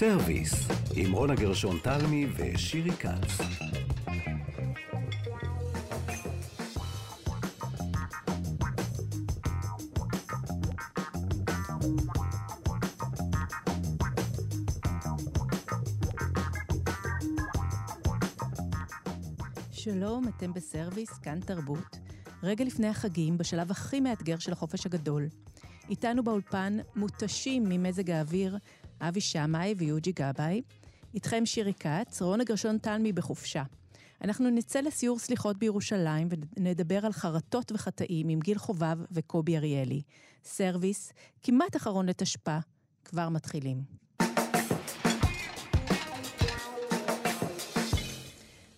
בסרוויס, עם רונה גרשון תלמי ושירי כץ. שלום, אתם בסרוויס, כאן תרבות. רגע לפני החגים, בשלב הכי מאתגר של החופש הגדול. איתנו באולפן מותשים ממזג האוויר, אבי שמאי ויוג'י גבאי. איתכם שירי כץ, רונה גרשון תלמי בחופשה. אנחנו נצא לסיור סליחות בירושלים ונדבר על חרטות וחטאים עם גיל חובב וקובי אריאלי. סרוויס, כמעט אחרון לתשפ"א, כבר מתחילים.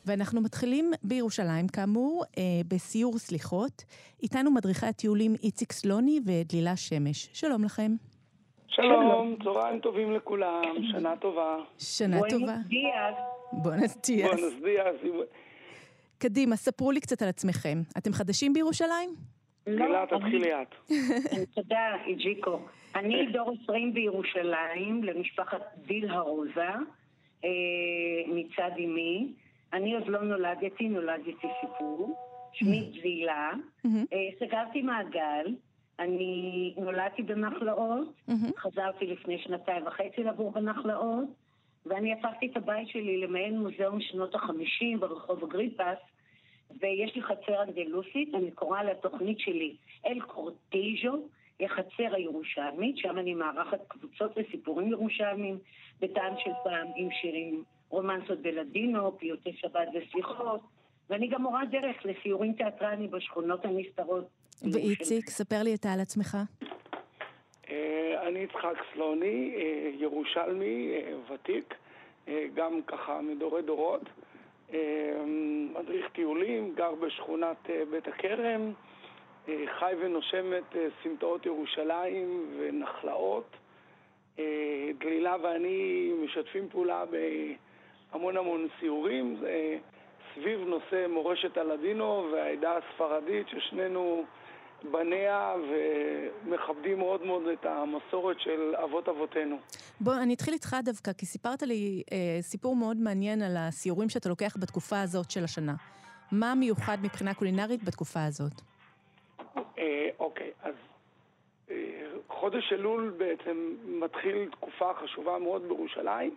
ואנחנו מתחילים בירושלים, כאמור, אה, בסיור סליחות. איתנו מדריכי הטיולים איציק סלוני ודלילה שמש. שלום לכם. שלום, צהריים טובים לכולם, שנה טובה. שנה טובה. Buenos dias. Buenos dias. קדימה, ספרו לי קצת על עצמכם. אתם חדשים בירושלים? גילה, תתחילי את. תודה, איג'יקו. אני דור 20 בירושלים, למשפחת דה לה רוזה, אה, מצד אמי. אני עוד לא נולדתי, נולדתי סיפור. שמי דלילה. סגרתי מעגל. אני נולדתי בנחלאות, חזרתי לפני שנתיים וחצי לגור בנחלאות, ואני הפכתי את הבית שלי למעין מוזיאון שנות החמישים ברחוב אגריפס, ויש לי חצר אנדלוסית, אני קוראה לתוכנית שלי אל קורטיז'ו, החצר הירושלמית, שם אני מארחת קבוצות לסיפורים ירושלמיים, בטעם של פעם עם שירים רומנסות בלדינו, פיוטי שבת וסליחות, ואני גם מורה דרך לסיורים תיאטרליים בשכונות הנסתרות. ואיציק, ספר לי אתה על עצמך. אני יצחק סלוני, ירושלמי, ותיק, גם ככה מדורי דורות. מדריך טיולים, גר בשכונת בית הכרם, חי ונושם את סמטאות ירושלים ונחלאות. דלילה ואני משתפים פעולה בהמון המון סיורים. סביב נושא מורשת הלדינו והעדה הספרדית, ששנינו בניה ומכבדים מאוד מאוד את המסורת של אבות אבותינו. בוא, אני אתחיל איתך דווקא, כי סיפרת לי אה, סיפור מאוד מעניין על הסיורים שאתה לוקח בתקופה הזאת של השנה. מה מיוחד מבחינה קולינרית בתקופה הזאת? אה, אוקיי, אז אה, חודש אלול בעצם מתחיל תקופה חשובה מאוד בירושלים.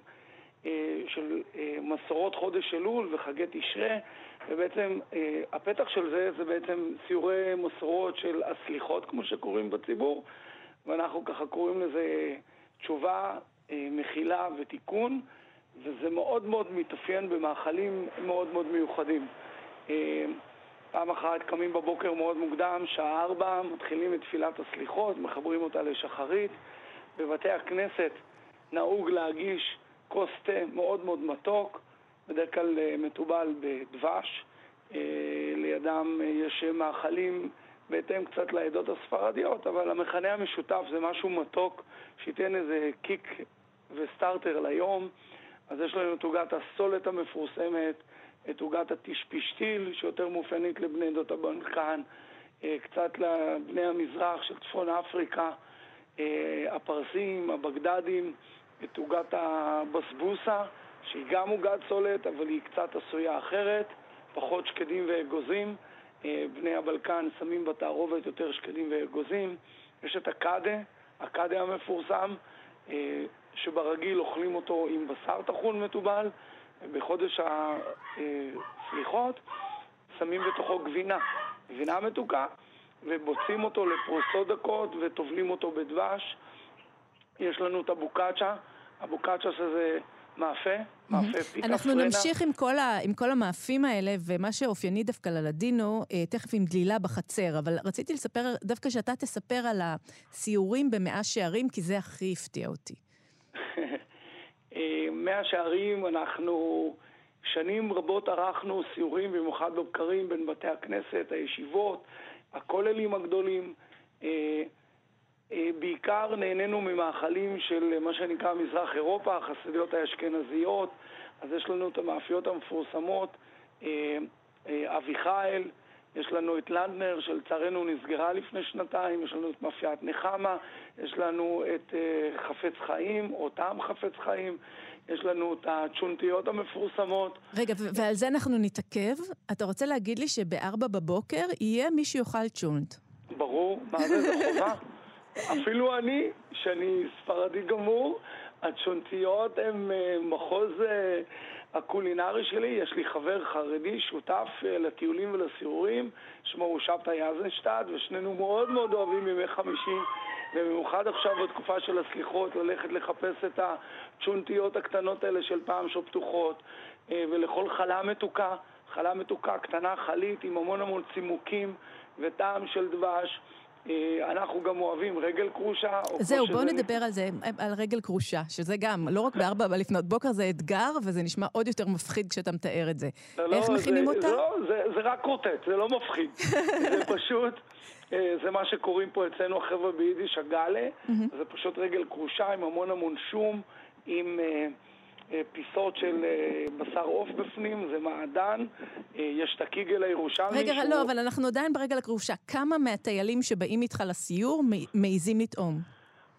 של מסורות חודש אלול וחגי תשרה, ובעצם הפתח של זה זה בעצם סיורי מסורות של הסליחות, כמו שקוראים בציבור, ואנחנו ככה קוראים לזה תשובה, מחילה ותיקון, וזה מאוד מאוד מתאפיין במאכלים מאוד מאוד מיוחדים. פעם אחת קמים בבוקר מאוד מוקדם, שעה ארבע, מתחילים את תפילת הסליחות, מחברים אותה לשחרית. בבתי הכנסת נהוג להגיש כוס תה מאוד מאוד מתוק, בדרך כלל מתובל בדבש. לידם יש מאכלים בהתאם קצת לעדות הספרדיות, אבל המכנה המשותף זה משהו מתוק, שייתן איזה קיק וסטארטר ליום. אז יש לנו את עוגת הסולת המפורסמת, את עוגת הטישפישטיל, שיותר מאופיינית לבני עדות הבנקן, קצת לבני המזרח של צפון אפריקה, הפרסים, הבגדדים. את עוגת הבסבוסה, שהיא גם עוגת סולת, אבל היא קצת עשויה אחרת, פחות שקדים ואגוזים. בני הבלקן שמים בתערובת יותר שקדים ואגוזים. יש את הקאדה, הקאדה המפורסם, שברגיל אוכלים אותו עם בשר טחון מתובל. בחודש הסליחות שמים בתוכו גבינה, גבינה מתוקה, ובוצעים אותו לפרוסות דקות וטובלים אותו בדבש. יש לנו את הבוקאצ'ה, הבוקאצ'ה שזה מאפה, מאפה פיקה אנחנו פרנה. נמשיך עם כל, ה, עם כל המאפים האלה, ומה שאופייני דווקא ללדינו, אה, תכף עם דלילה בחצר, אבל רציתי לספר, דווקא שאתה תספר על הסיורים במאה שערים, כי זה הכי הפתיע אותי. מאה שערים, אנחנו שנים רבות ערכנו סיורים, במיוחד בבקרים בין בתי הכנסת, הישיבות, הכוללים הגדולים. בעיקר נהנינו ממאכלים של מה שנקרא מזרח אירופה, החסידיות האשכנזיות, אז יש לנו את המאפיות המפורסמות, אביחיל, יש לנו את לנדנר שלצערנו נסגרה לפני שנתיים, יש לנו את מאפיית נחמה, יש לנו את חפץ חפץ חיים או טעם חפץ חיים. יש לנו את הצ'ונטיות המפורסמות. רגע, ועל זה אנחנו נתעכב. אתה רוצה להגיד לי שבארבע בבוקר יהיה מי שיאכל צ'ונט. ברור, מה זה, זה חובה. אפילו אני, שאני ספרדי גמור, הצ'ונטיות הן אה, מחוז אה, הקולינרי שלי. יש לי חבר חרדי, שותף אה, לטיולים ולסיורים, שמו הוא שבתאי יזנשטד, ושנינו מאוד מאוד אוהבים ימי חמישי. ובמיוחד עכשיו בתקופה של הסליחות, ללכת לחפש את הצ'ונטיות הקטנות האלה של פעם שפתוחות, ולאכול חלה מתוקה, חלה מתוקה קטנה, חלית, עם המון המון צימוקים וטעם של דבש. אה, אנחנו גם אוהבים רגל כרושה. זהו, בואו נדבר על זה, על רגל כרושה, שזה גם, לא רק בארבע לפנות בוקר, זה אתגר, וזה נשמע עוד יותר מפחיד כשאתה מתאר את זה. לא, איך לא, מכינים אותה? לא, זה, זה רק רוטט, זה לא מפחיד. זה פשוט, אה, זה מה שקוראים פה אצלנו החבר'ה ביידיש, הגאלה. זה פשוט רגל כרושה עם המון המון שום, עם... אה, פיסות של אה, בשר עוף בפנים, זה מעדן, אה, יש את הקיגל הירושלמי. רגע, שהוא... לא, אבל אנחנו עדיין ברגע לכרושה. כמה מהטיילים שבאים איתך לסיור מעיזים לטעום?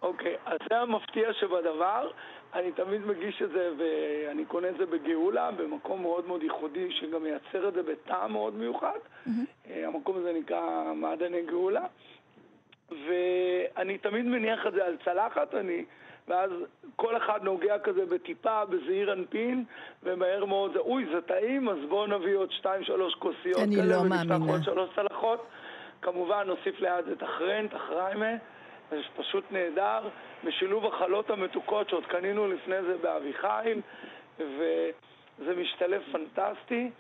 אוקיי, אז זה המפתיע שבדבר. אני תמיד מגיש את זה ואני קונה את זה בגאולה, במקום מאוד מאוד ייחודי שגם מייצר את זה בטעם מאוד מיוחד. Mm-hmm. המקום הזה נקרא מעדני גאולה. ואני תמיד מניח את זה על צלחת, אני... ואז כל אחד נוגע כזה בטיפה, בזעיר אנפין, ומהר מאוד זה, אוי, זה טעים, אז בואו נביא עוד שתיים, שלוש כוסיות אני כאלה, לא. ונפתח עוד שלוש צלחות. כמובן, נוסיף ליד את החרנט, החריימה, זה פשוט נהדר, בשילוב החלות המתוקות שעוד קנינו לפני זה באביחיל, וזה משתלב פנטסטי,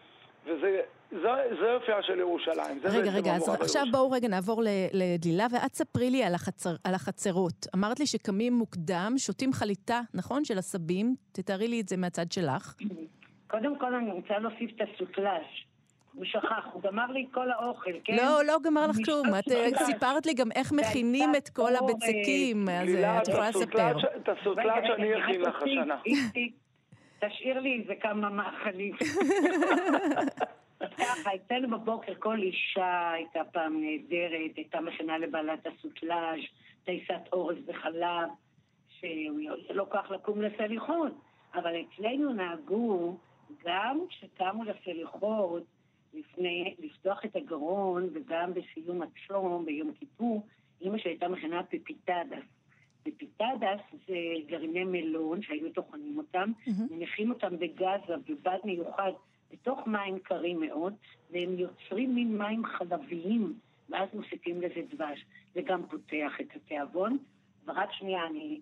וזה זה יופייה של ירושלים. רגע, רגע, אז עכשיו בואו רגע נעבור לדלילה, ואת ספרי לי על, החצר, על החצרות. אמרת לי שקמים מוקדם, שותים חליטה, נכון? של עשבים. תתארי לי את זה מהצד שלך. קודם כל אני רוצה להוסיף את הסוטלאז'. הוא שכח, הוא גמר לי את כל האוכל, כן? לא, לא גמר לך כלום. את אה, סיפרת לי גם איך מכינים את כל הבצקים, אז אה, את יכולה לספר. את הסוטלאז' שאני אכין לך השנה. תשאיר לי איזה כמה מאכלים. אז ככה, אצלנו בבוקר כל אישה הייתה פעם נהדרת, הייתה מכינה לבעלת הסוטלאז', תייסת אורז וחלב, שלא כך לקום לסליחות. אבל אצלנו נהגו, גם כשקמו לסליחות, לפני, לפתוח את הגרון, וגם בסיום הצום, ביום כיפור, אימא שהייתה מכינה pepitadas. pepitadas זה גרעיני מלון שהיו טוחנים אותם, mm-hmm. מניחים אותם בגזה, בבד מיוחד. בתוך מים קרים מאוד, והם יוצרים מין מים חלביים, ואז מוסיפים לזה דבש. זה גם פותח את התיאבון. ורק שנייה, אני...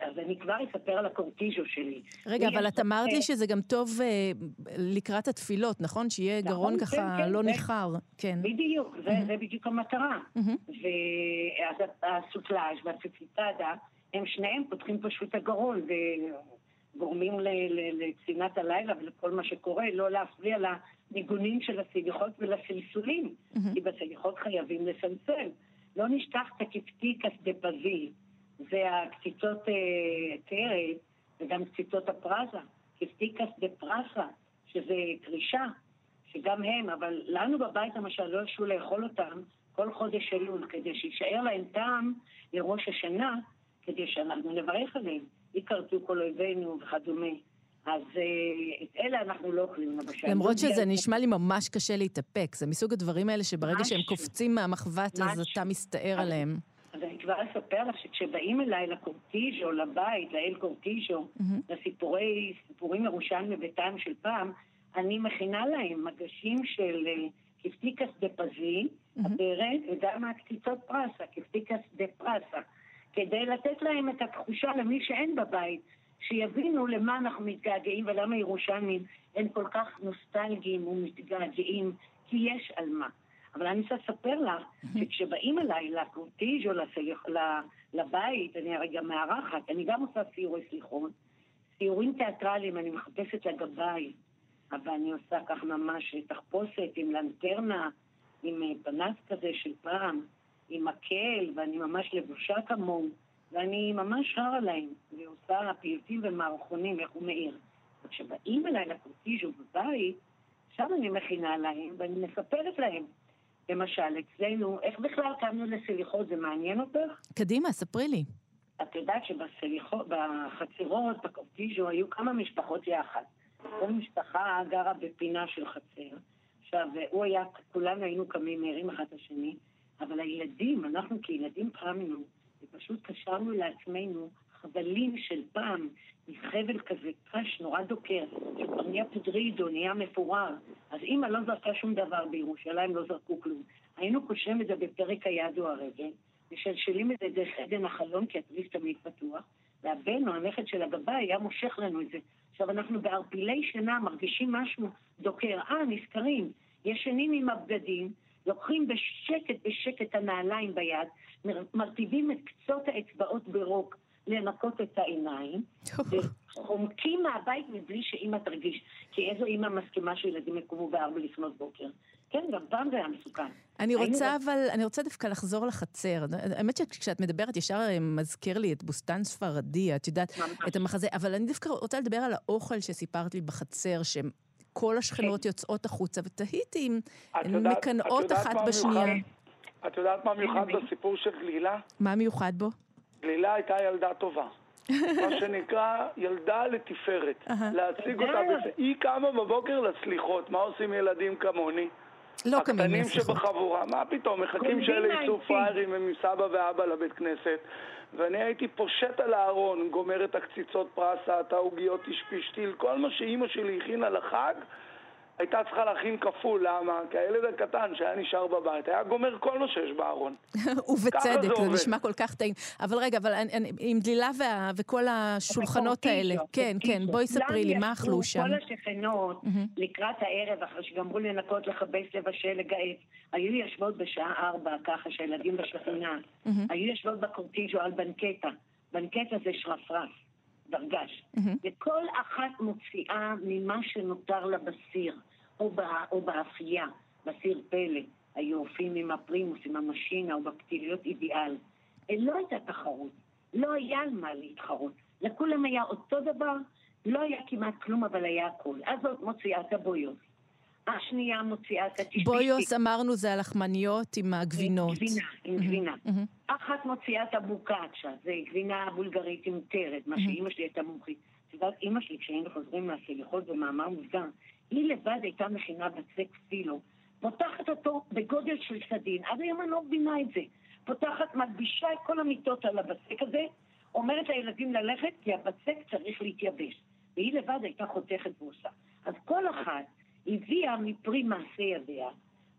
אז אני כבר אספר על ה kortijo שלי. רגע, אבל את אמרת לי שזה גם טוב אה, לקראת התפילות, נכון? שיהיה נכון, גרון כן, ככה כן, לא זה, ניחר. כן. בדיוק, זה, mm-hmm. זה בדיוק המטרה. Mm-hmm. ואז הסוטלאז' והפציטדה, הם שניהם פותחים פשוט הגרון, גורמים לצנעת הלילה ולכל מה שקורה, לא להפריע לניגונים של הסליחות ולסלסולים, mm-hmm. כי בסליחות חייבים לסלסל. לא נשכח את הקפטיקס דה פזיל, זה הקציצות אה, טרף וגם קציצות הפרזה, קפטיקס דה פרסה, שזה קרישה, שגם הם, אבל לנו בבית למשל לא הרשו לאכול אותם כל חודש אלול, כדי שיישאר להם טעם לראש השנה, כדי שאנחנו נברך עליהם. ייכרתו כל אויבינו וכדומה. אז אה, את אלה אנחנו לא אוכלים למשל. למרות שזה נשמע לי ממש קשה להתאפק. זה מסוג הדברים האלה שברגע שהם קופצים מהמחבת, אז אתה מסתער עליהם. אז אני כבר אספר לך שכשבאים אליי לקורטיז'ו, לבית, לאל קורטיז'ו, לסיפורי, סיפורים ירושלמי בביתם של פעם, אני מכינה להם מגשים של קפטיקס אה, דה פזי, הברד, וגם הקציצות פרסה, קפטיקס דה פרסה. כדי לתת להם את התחושה למי שאין בבית, שיבינו למה אנחנו מתגעגעים ולמה ירושלמים הם כל כך נוסטלגיים ומתגעגעים, כי יש על מה. אבל אני רוצה לספר לך שכשבאים אליי לקורטיז' או לסליח, לבית, אני הרי גם מארחת, אני גם עושה סיורי סליחות, סיורים תיאטרליים, אני מחפשת לגביי, אבל אני עושה כך ממש תחפושת עם לנטרנה, עם אה, פנס כזה של פעם. עם מקל, ואני ממש לבושה כמוהו, ואני ממש שרה להם, ועושה פיוטים ומערכונים, איך הוא מאיר. וכשבאים אליי לקורטיז'ו בבית, שם אני מכינה להם, ואני מספרת להם. למשל, אצלנו, איך בכלל קמנו לסליחות, זה מעניין אותך? קדימה, ספרי לי. את יודעת שבחצרות, בקורטיז'ו, היו כמה משפחות יחד. כל משפחה גרה בפינה של חצר. עכשיו, הוא היה, כולנו היינו קמים, מערים אחד את השני, אבל הילדים, אנחנו כילדים קמנו, ופשוט קשרנו לעצמנו חבלים של פעם, מחבל כזה קש נורא דוקר, שכבר נהיה פדרידו, נהיה מפורר. אז אימא לא זרקה שום דבר בירושלים, לא זרקו כלום. היינו קושרים את זה בפרק היד או הרגל, משלשלים את זה דרך עדן החלון, כי התריס תמיד פתוח, והבן או הנכד של הגבאי היה מושך לנו את זה. עכשיו, אנחנו בערפילי שינה מרגישים משהו דוקר. אה, נזכרים. ישנים עם הבגדים, לוקחים בשקט בשקט הנעליים ביד, מרטיבים את קצות האצבעות ברוק לנקות את העיניים, וחומקים מהבית מבלי שאימא תרגיש. כי איזו אימא מסכימה שילדים יקומו בארבע לפנות בוקר? כן, גם פעם זה היה מסוכן. אני רוצה אבל, אני רוצה דווקא לחזור לחצר. האמת שכשאת מדברת, ישר אה, מזכיר לי את בוסתן ספרדי, את יודעת, את המחזה, אבל אני דווקא רוצה לדבר על האוכל שסיפרת לי בחצר, שכל השכנות כן. יוצאות החוצה, ותהיתי אם הן מקנאות אחת בשנייה. את יודעת מה מיוחד בסיפור של גלילה? מה מיוחד בו? גלילה הייתה ילדה טובה. מה שנקרא ילדה לתפארת. להציג אותה, היא קמה בבוקר לסליחות, מה עושים ילדים כמוני? לא קמים הקטנים שבחבורה, מה פתאום, מחכים שאלה יצאו פראיירים עם סבא ואבא לבית כנסת ואני הייתי פושט על הארון, גומר את הקציצות פרסה, את העוגיות תשפישטיל, כל מה שאימא שלי הכינה לחג הייתה צריכה להכין כפול, למה? כי הילד הקטן שהיה נשאר בבית היה גומר כל מה שיש בארון. ובצדק, זה, זה נשמע כל כך טעים. אבל רגע, אבל אני, אני, עם דלילה וה, וכל השולחנות האלה, כן, כן, בואי ספרי לי, מה אכלו שם? כל השכנות, לקראת הערב, אחרי שגמרו לנקות, לכבס, לבשל, לגייס, היו יושבות בשעה ארבע, ככה שהילדים בשכונה, היו יושבות בקורטיג'ו על בנקטה. בנקטה זה שרפרף. דרגש. Mm-hmm. וכל אחת מוציאה ממה שנותר לה בסיר, או, בא, או באפייה, בסיר פלא, היופים עם הפרימוס, עם המשינה, או בפתיליות אידיאל. לא הייתה תחרות, לא היה על מה להתחרות. לכולם היה אותו דבר, לא היה כמעט כלום, אבל היה הכול. אז זאת מוציאה את הבויוס. השנייה מוציאה את התשפישתי. בויוס אמרנו זה הלחמניות עם הגבינות. עם גבינה, עם גבינה. אחת מוציאה את הבוקאצ'ה, זה גבינה בולגרית עם טרד, מה שאימא שלי הייתה מומחית. את יודעת, אימא שלי, כשהיינו חוזרים מהסליחות במאמר מוסגר, היא לבד הייתה מכינה בצק פילו, פותחת אותו בגודל של סדין, עד היום אני לא מבינה את זה. פותחת, מלבישה את כל המיטות על הבצק הזה, אומרת לילדים ללכת, כי הבצק צריך להתייבש. והיא לבד הייתה חותכת ועושה. אז כל אחת הביאה מפרי מעשה ידיה,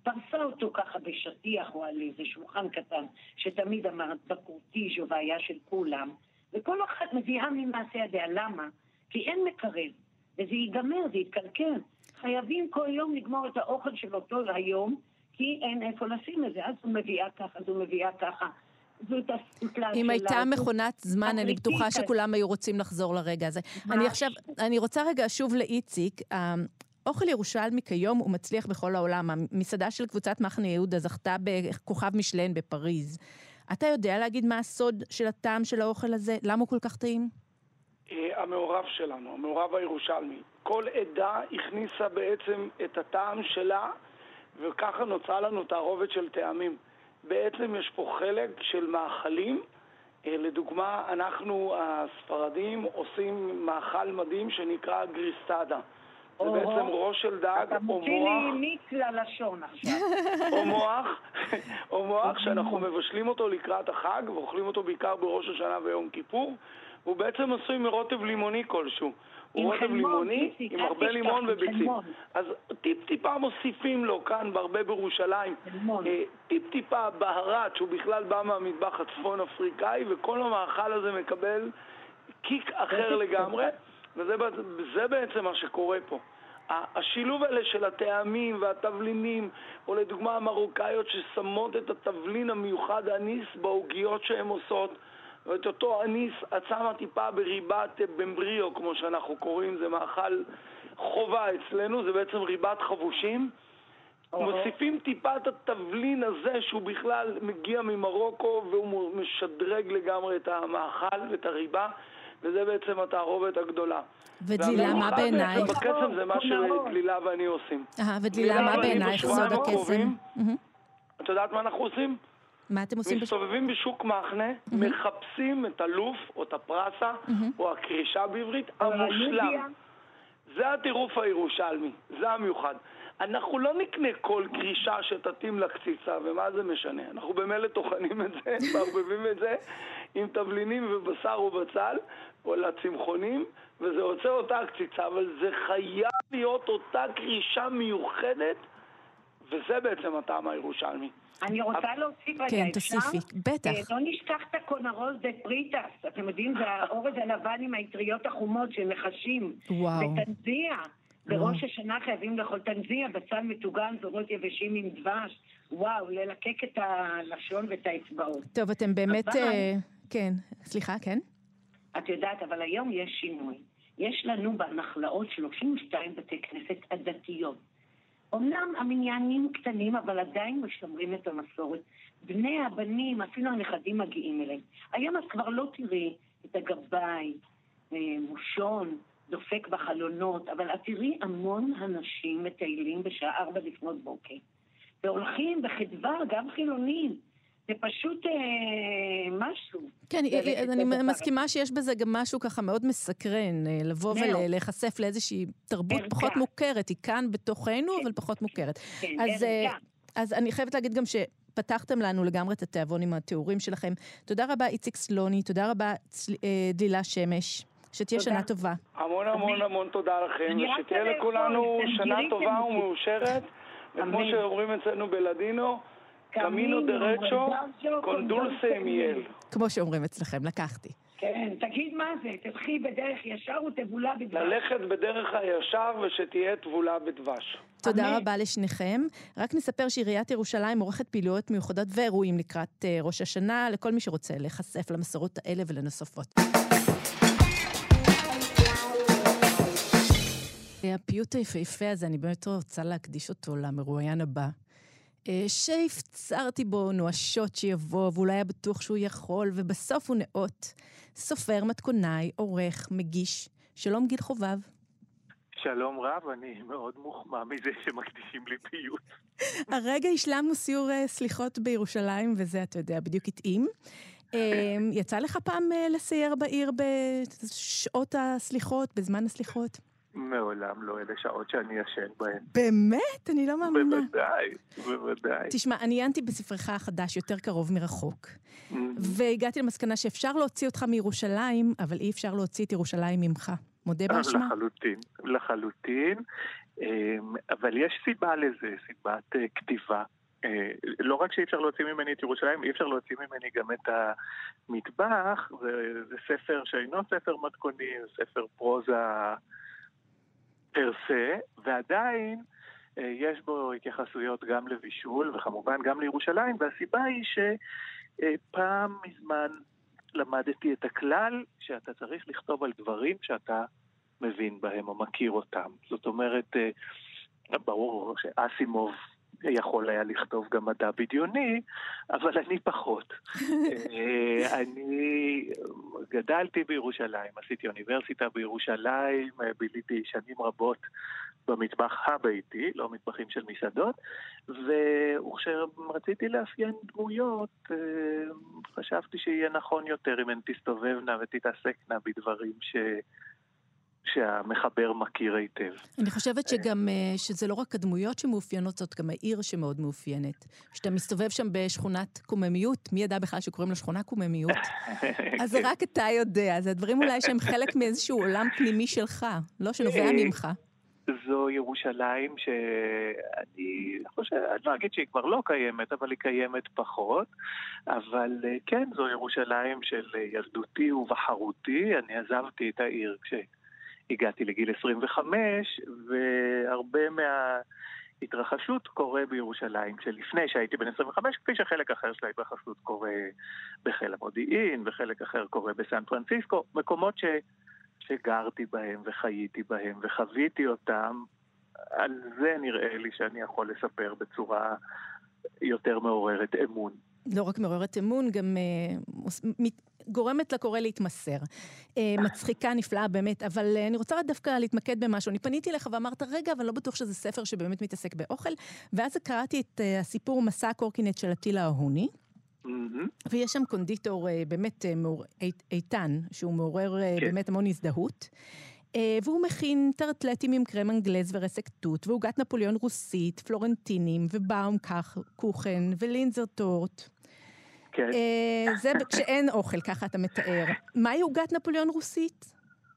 פרסה אותו ככה בשטיח או על איזה שולחן קטן, שתמיד אמרת בקורטיז'ו והיה של כולם, וכל אחת מביאה ממעשה ידיה. למה? כי אין מקרב, וזה ייגמר, זה יתקלקל. חייבים כל יום לגמור את האוכל של אותו היום, כי אין איפה לשים את זה. אז הוא מביאה ככה, אז הוא מביאה ככה. אם הייתה מכונת זמן, אני בטוחה שכולם היו רוצים לחזור לרגע הזה. אני עכשיו, אני רוצה רגע שוב לאיציק. אוכל ירושלמי כיום הוא מצליח בכל העולם. המסעדה של קבוצת מחנה יהודה זכתה בכוכב משלן בפריז. אתה יודע להגיד מה הסוד של הטעם של האוכל הזה? למה הוא כל כך טעים? אה, המעורב שלנו, המעורב הירושלמי. כל עדה הכניסה בעצם את הטעם שלה, וככה נוצרה לנו תערובת של טעמים. בעצם יש פה חלק של מאכלים. אה, לדוגמה, אנחנו הספרדים עושים מאכל מדהים שנקרא גריסטדה. זה בעצם ראש של דג או מוח. אתה מוציא לי מיץ ללשון עכשיו. או מוח, או מוח שאנחנו מבשלים אותו לקראת החג ואוכלים אותו בעיקר בראש השנה ויום כיפור. הוא בעצם עשוי מרוטב לימוני כלשהו. הוא רוטב לימוני עם הרבה לימון וביצים. אז טיפ-טיפה מוסיפים לו כאן, בהרבה בירושלים. אה, טיפ-טיפה בהרת, שהוא בכלל בא מהמטבח הצפון אפריקאי, וכל המאכל הזה מקבל קיק אחר לגמרי. וזה בעצם מה שקורה פה. השילוב האלה של הטעמים והתבלינים, או לדוגמה המרוקאיות ששמות את התבלין המיוחד האניס בעוגיות שהן עושות, ואת אותו אניס את שמה טיפה בריבת במבריו, כמו שאנחנו קוראים, זה מאכל חובה אצלנו, זה בעצם ריבת חבושים. Uh-huh. מוסיפים טיפה את התבלין הזה שהוא בכלל מגיע ממרוקו והוא משדרג לגמרי את המאכל ואת הריבה וזה בעצם התערובת הגדולה. ודלילה, מה בעינייך? בקסם זה מה שדלילה ואני עושים. אה, ודלילה, מה בעינייך סוד הקסם? את יודעת מה אנחנו עושים? מה אתם עושים? מסתובבים בש... בשוק מחנה. מחפשים את הלוף או את הפרסה. או הקרישה בעברית, המושלם. זה הטירוף הירושלמי, זה המיוחד. אנחנו לא נקנה כל קרישה שתתאים לקציצה, ומה זה משנה? אנחנו במילא טוחנים את זה, מערבבים את זה עם תבלינים ובשר ובצל, או לצמחונים, וזה יוצא אותה קציצה, אבל זה חייב להיות אותה קרישה מיוחדת, וזה בעצם הטעם הירושלמי. אני רוצה להוסיף רגע, כן, תוסיפי, בטח. אה, לא נשכח את הקונרוז דה פריטס, אתם יודעים, זה האורז הלבן עם האטריות החומות של נחשים. וואו. ותנזיה. בראש השנה חייבים לאכול תנזיה, בצל מטוגן, זורות יבשים עם דבש. וואו, ללקק את הלשון ואת האצבעות. טוב, אתם באמת... אבל... כן, סליחה, כן? את יודעת, אבל היום יש שינוי. יש לנו בנחלאות 32 בתי כנסת עדתיות. אמנם המניינים קטנים, אבל עדיין משמרים את המסורת. בני הבנים, אפילו הנכדים מגיעים אליהם. היום את כבר לא תראי את הגבאי, אה, מושון, דופק בחלונות, אבל את תראי המון אנשים מטיילים בשעה ארבע לפנות בוקר. והולכים בחדווה, גם חילונים. זה פשוט אה, משהו. כן, אני מסכימה שיש בזה גם משהו ככה מאוד מסקרן, אה, לבוא ולהיחשף לאיזושהי תרבות פחות מוכרת. היא כאן בתוכנו, כן. אבל פחות מוכרת. כן, אז, אה, אז אני חייבת להגיד גם ש... פתחתם לנו לגמרי את התיאבון עם התיאורים שלכם. תודה רבה, איציק סלוני, תודה רבה, צל... אה, דלילה שמש. שתהיה שנה טובה. המון המון המון תודה לכם, ושתהיה לכולנו שנה טובה ומאושרת, וכמו שאומרים אצלנו בלדינו, קמינו דרצ'ו, קונדולסה מיאל. כמו שאומרים אצלכם, לקחתי. כן, תגיד מה זה, תלכי בדרך ישר ותבולה בדבש. ללכת בדרך הישר ושתהיה תבולה בדבש. תודה רבה לשניכם. רק נספר שעיריית ירושלים עורכת פעילויות מיוחדות ואירועים לקראת uh, ראש השנה, לכל מי שרוצה להיחשף למסורות האלה ולנוספות. הפיוט היפהפה הזה, אני באמת רוצה להקדיש אותו למרואיין הבא. אה, שהפצרתי בו נואשות שיבוא, ואולי היה בטוח שהוא יכול, ובסוף הוא נאות. סופר, מתכונאי, עורך, מגיש. שלום גיל חובב. שלום רב, אני מאוד מוחמא מזה שמקדישים לי פיוט. הרגע השלמנו סיור אה, סליחות בירושלים, וזה, אתה יודע, בדיוק התאים. אה, יצא לך פעם לסייר בעיר בשעות הסליחות, בזמן הסליחות? מעולם לא, אלה שעות שאני ישן בהן. באמת? אני לא מאמינה. בוודאי, בוודאי. תשמע, אני עיינתי בספרך החדש יותר קרוב מרחוק, mm-hmm. והגעתי למסקנה שאפשר להוציא אותך מירושלים, אבל אי אפשר להוציא את ירושלים ממך. מודה אה, באשמה? לחלוטין, לחלוטין. אמ, אבל יש סיבה לזה, סיבת אה, כתיבה. אה, לא רק שאי אפשר להוציא ממני את ירושלים, אי אפשר להוציא ממני גם את המטבח, זה, זה ספר שאינו ספר מתכוני, זה ספר פרוזה פר סה, ועדיין אה, יש בו התייחסויות גם לבישול וכמובן גם לירושלים, והסיבה היא שפעם מזמן למדתי את הכלל שאתה צריך לכתוב על דברים שאתה מבין בהם או מכיר אותם. זאת אומרת, אה, ברור שאסימוב יכול היה לכתוב גם מדע בדיוני, אבל אני פחות. אה, אני גדלתי בירושלים, עשיתי אוניברסיטה בירושלים, ביליתי שנים רבות במטבח הביתי, לא מטבחים של מסעדות, וכשרציתי לאפיין דמויות, אה, חשבתי שיהיה נכון יותר אם הן תסתובבנה ותתעסקנה בדברים ש... שהמחבר מכיר היטב. אני חושבת שגם, אה, שזה לא רק הדמויות שמאופיינות, זאת גם העיר שמאוד מאופיינת. כשאתה מסתובב שם בשכונת קוממיות, מי ידע בכלל שקוראים לה שכונה קוממיות? אז זה רק אתה יודע, זה הדברים אולי שהם חלק מאיזשהו עולם פנימי שלך, לא שנובע אה, ממך. זו ירושלים שאני חושב, אני לא אגיד שהיא כבר לא קיימת, אבל היא קיימת פחות. אבל אה, כן, זו ירושלים של ילדותי ובחרותי. אני עזבתי את העיר כש... הגעתי לגיל 25, והרבה מההתרחשות קורה בירושלים, שלפני שהייתי בן 25, כפי שחלק אחר של ההתרחשות קורה בחיל המודיעין, וחלק אחר קורה בסן פרנסיסקו, מקומות ש... שגרתי בהם וחייתי בהם וחוויתי אותם, על זה נראה לי שאני יכול לספר בצורה יותר מעוררת אמון. לא רק מעוררת אמון, גם uh, גורמת לקורא להתמסר. Uh, מצחיקה, נפלאה, באמת, אבל uh, אני רוצה דווקא להתמקד במשהו. אני פניתי אליך ואמרת, רגע, אבל לא בטוח שזה ספר שבאמת מתעסק באוכל, ואז קראתי את uh, הסיפור מסע הקורקינט של אטילה ההוני. ויש שם קונדיטור אה, באמת אה, איתן, שהוא מעורר כן. באמת המון הזדהות. והוא מכין טרטלטים עם קרם אנגלז ורסק תות, ועוגת נפוליאון רוסית, פלורנטינים, ובאום קוכן, ולינזר טורט. כן. זה כשאין אוכל, ככה אתה מתאר. מהי עוגת נפוליאון רוסית?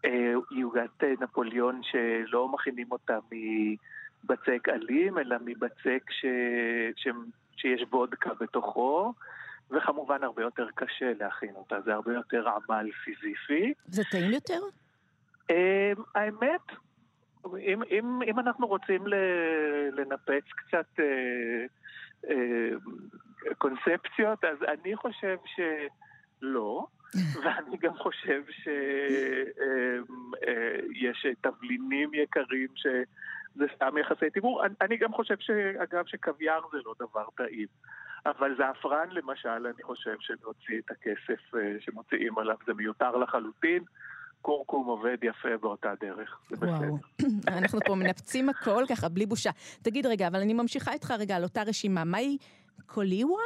היא עוגת נפוליאון שלא מכינים אותה מבצק אלים, אלא מבצק ש... ש... שיש וודקה בתוכו. וכמובן הרבה יותר קשה להכין אותה, זה הרבה יותר עמל פיזיפי. זה טעים יותר? אמ, האמת, אם, אם, אם אנחנו רוצים לנפץ קצת אה, אה, קונספציות, אז אני חושב שלא. ואני גם חושב שיש אמ, אה, תבלינים יקרים שזה סתם יחסי תיבור. אני גם חושב, אגב, שקוויאר זה לא דבר טעים. אבל זעפרן למשל, אני חושב שנוציא את הכסף אה, שמוציאים עליו, זה מיותר לחלוטין. קורקום עובד יפה באותה דרך, זה וואו. בסדר. אנחנו פה מנפצים הכל ככה, בלי בושה. תגיד רגע, אבל אני ממשיכה איתך רגע על אותה רשימה. מהי קוליווה?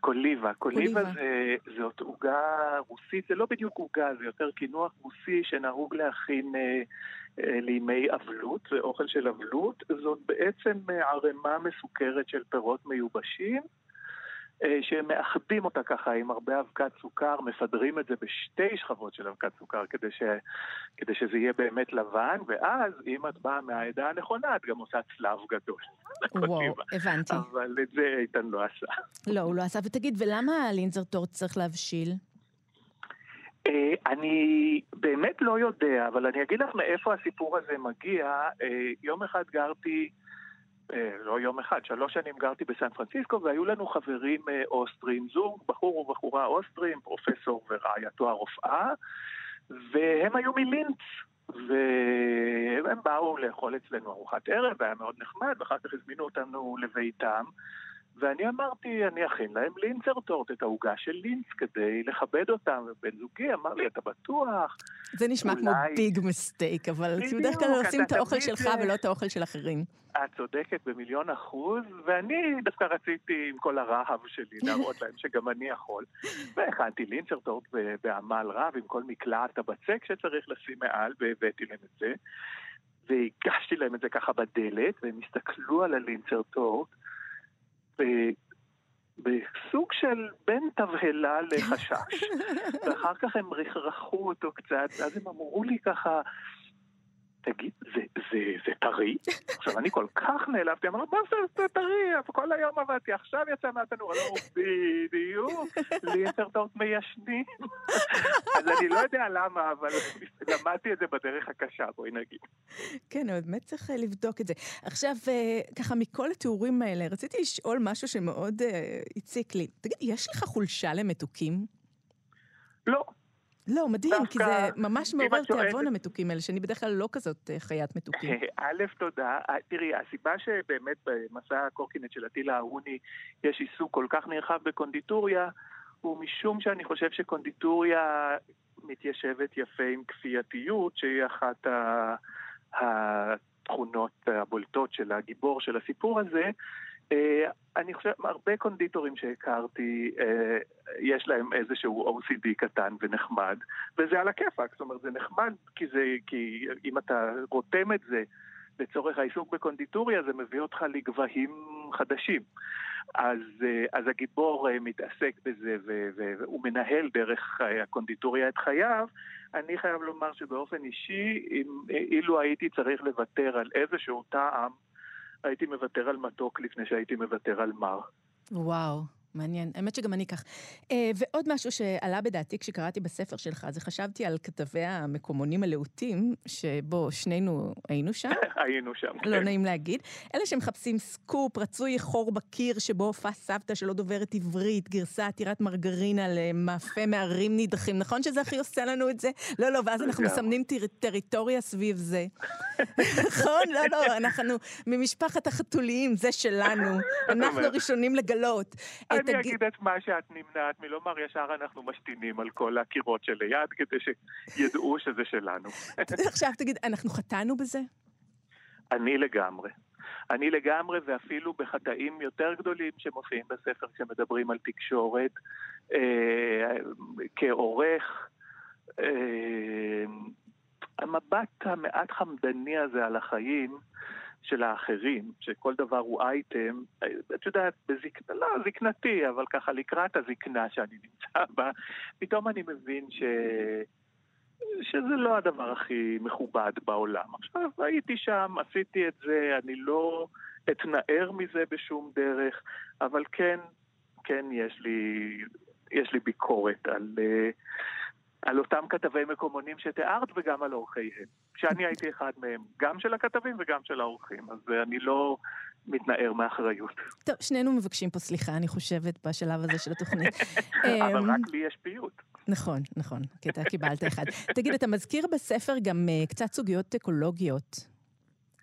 קוליבה. קוליבה זה, זאת עוגה רוסית, זה לא בדיוק עוגה, זה יותר קינוח רוסי שנהוג להכין אה, אה, לימי אבלות ואוכל של אבלות. זאת בעצם אה, ערימה מסוכרת של פירות מיובשים. אה, שמאחדים אותה ככה עם הרבה אבקת סוכר, מסדרים את זה בשתי שכבות של אבקת סוכר כדי, ש... כדי שזה יהיה באמת לבן, ואז אם את באה מהעדה הנכונה, את גם עושה צלב גדול. וואו, הבנתי. אבל את זה איתן לא עשה. לא, הוא לא עשה. ותגיד, ולמה לינזר טורט צריך להבשיל? אה, אני באמת לא יודע, אבל אני אגיד לך מאיפה הסיפור הזה מגיע. אה, יום אחד גרתי... אה, לא יום אחד, שלוש שנים גרתי בסן פרנסיסקו והיו לנו חברים אה, אוסטרים, זוג, בחור ובחורה אוסטרים, פרופסור ורעייתו הרופאה, והם היו מלינץ. והם באו לאכול אצלנו ארוחת ערב, והיה מאוד נחמד, ואחר כך הזמינו אותנו לביתם. ואני אמרתי, אני אכין להם לינצר טורט, את העוגה של לינץ, כדי לכבד אותם. ובן זוגי אמר לי, אתה בטוח? זה נשמע אולי... כמו ביג מסטייק, אבל בדרך כלל עושים את האוכל שלך זה... ולא את האוכל של אחרים. את צודקת במיליון אחוז, ואני דווקא רציתי עם כל הרהב שלי להראות להם שגם אני יכול. והכנתי לינצר טורט בעמל רב, עם כל מקלעת הבצק שצריך לשים מעל, והבאתי להם את זה. והגשתי להם את זה ככה בדלת, והם הסתכלו על הלינצר טורט. בסוג של בין תבהלה לחשש. ואחר כך הם רכרכו אותו קצת, ואז הם אמרו לי ככה, תגיד, זה, זה, זה טרי? עכשיו, אני כל כך נעלבתי, אמרתי, מה זה, זה טרי? כל היום עבדתי, עכשיו יצא מהתנור. אמרו, בדיוק, לי יותר טוב מיישנים. אז אני לא יודע למה, אבל למדתי את זה בדרך הקשה, בואי נגיד. כן, באמת צריך אה, לבדוק את זה. עכשיו, אה, ככה, מכל התיאורים האלה, רציתי לשאול משהו שמאוד אה, הציק לי. תגיד, יש לך חולשה למתוקים? לא. לא, מדהים, כי זה ממש מעורר תיאבון המתוקים האלה, שאני בדרך כלל לא כזאת אה, חיית מתוקים. א', תודה. אה, תראי, הסיבה שבאמת במסע הקורקינט של אטילה אהרוני יש עיסוק כל כך נרחב בקונדיטוריה, הוא משום שאני חושב שקונדיטוריה מתיישבת יפה עם כפייתיות, שהיא אחת התכונות הבולטות של הגיבור של הסיפור הזה. אה, אני חושב, הרבה קונדיטורים שהכרתי, אה, יש להם איזשהו OCD קטן ונחמד, וזה על הכיפאק, זאת אומרת, זה נחמד כי, זה, כי אם אתה רותם את זה לצורך העיסוק בקונדיטוריה, זה מביא אותך לגבהים חדשים. אז, אה, אז הגיבור מתעסק בזה והוא מנהל דרך הקונדיטוריה את חייו. אני חייב לומר שבאופן אישי, אם, אילו הייתי צריך לוותר על איזשהו טעם, הייתי מוותר על מתוק לפני שהייתי מוותר על מר. וואו. מעניין, האמת שגם אני כך. אה, ועוד משהו שעלה בדעתי כשקראתי בספר שלך, זה חשבתי על כתבי המקומונים הלהוטים, שבו שנינו היינו שם. היינו שם, כן. לא נעים להגיד. אלה שמחפשים סקופ, רצוי חור בקיר שבו הופעה סבתא שלא דוברת עברית, גרסה עתירת מרגרינה למאפה מערים נידחים. נכון שזה הכי עושה לנו את זה? לא, לא, ואז אנחנו מסמנים טריטוריה סביב זה. נכון? לא, לא, אנחנו ממשפחת החתוליים, זה שלנו. אנחנו ראשונים לגלות. אני אגיד את מה שאת נמנעת מלומר, ישר אנחנו משתינים על כל הקירות שליד, כדי שידעו שזה שלנו. עכשיו תגיד, אנחנו חטאנו בזה? אני לגמרי. אני לגמרי, ואפילו בחטאים יותר גדולים שמופיעים בספר כשמדברים על תקשורת, אה, כעורך, אה, המבט המעט חמדני הזה על החיים, של האחרים, שכל דבר הוא אייטם, את יודעת, בזקנה, לא זקנתי, אבל ככה לקראת הזקנה שאני נמצא בה, פתאום אני מבין ש... שזה לא הדבר הכי מכובד בעולם. עכשיו, הייתי שם, עשיתי את זה, אני לא אתנער מזה בשום דרך, אבל כן, כן יש לי, יש לי ביקורת על... Uh, על אותם כתבי מקומונים שתיארת וגם על עורכיהם. שאני הייתי אחד מהם, גם של הכתבים וגם של העורכים, אז אני לא מתנער מאחריות. טוב, שנינו מבקשים פה סליחה, אני חושבת, בשלב הזה של התוכנית. אבל אמ, רק לי יש פיוט. נכון, נכון, כי אתה קיבלת אחד. תגיד, אתה מזכיר בספר גם uh, קצת סוגיות אקולוגיות.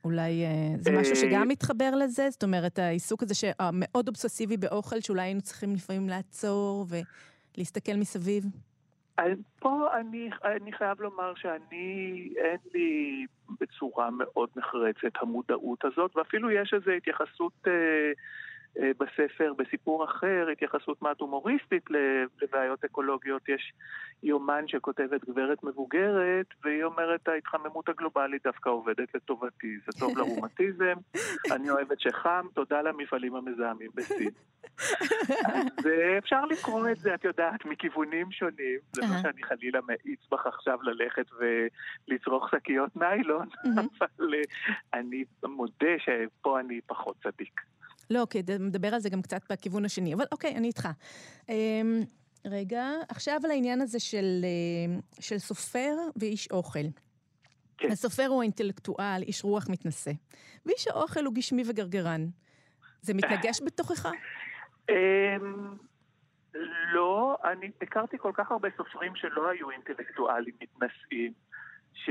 אולי uh, זה משהו שגם אה, מתחבר לזה? זאת אומרת, העיסוק הזה שמאוד אובססיבי באוכל, שאולי היינו צריכים לפעמים לעצור ולהסתכל מסביב? פה אני, אני חייב לומר שאני, אין לי בצורה מאוד נחרצת המודעות הזאת, ואפילו יש איזו התייחסות אה, בספר, בסיפור אחר, התייחסות מעט הומוריסטית לבעיות אקולוגיות. יש יומן שכותבת גברת מבוגרת, והיא אומרת, ההתחממות הגלובלית דווקא עובדת לטובתי. זה טוב לרומטיזם, אני אוהבת שחם, תודה למפעלים המזהמים בסין. אז אפשר לקרוא את זה, את יודעת, מכיוונים שונים. זה לא שאני חלילה מאיץ בך עכשיו ללכת ולצרוך שקיות ניילון, אבל אה, אני מודה שפה אני פחות צדיק. לא, כי נדבר על זה גם קצת בכיוון השני, אבל אוקיי, אני איתך. אמ, רגע, עכשיו על העניין הזה של, אה, של סופר ואיש אוכל. כן. הסופר הוא האינטלקטואל, איש רוח מתנשא. ואיש האוכל הוא גשמי וגרגרן. זה מתנגש בתוכך? אמ, לא, אני הכרתי כל כך הרבה סופרים שלא היו אינטלקטואלים מתנשאים, ש,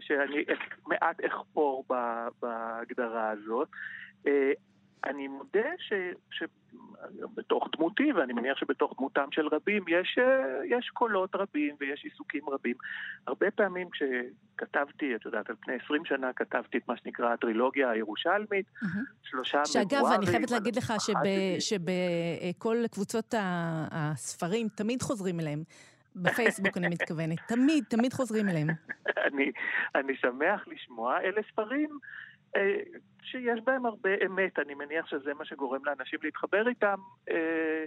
שאני מעט אחפור בהגדרה הזאת. אה, אני מודה ש, שבתוך דמותי, ואני מניח שבתוך דמותם של רבים, יש, יש קולות רבים ויש עיסוקים רבים. הרבה פעמים כשכתבתי, את יודעת, על פני 20 שנה כתבתי את מה שנקרא הטרילוגיה הירושלמית, mm-hmm. שלושה מבוארים. שאגב, אני חייבת להגיד לך שבכל קבוצות הספרים תמיד חוזרים אליהם. בפייסבוק אני מתכוונת, תמיד, תמיד חוזרים אליהם. אני, אני שמח לשמוע, אלה ספרים אה, שיש בהם הרבה אמת, אני מניח שזה מה שגורם לאנשים להתחבר איתם. אה,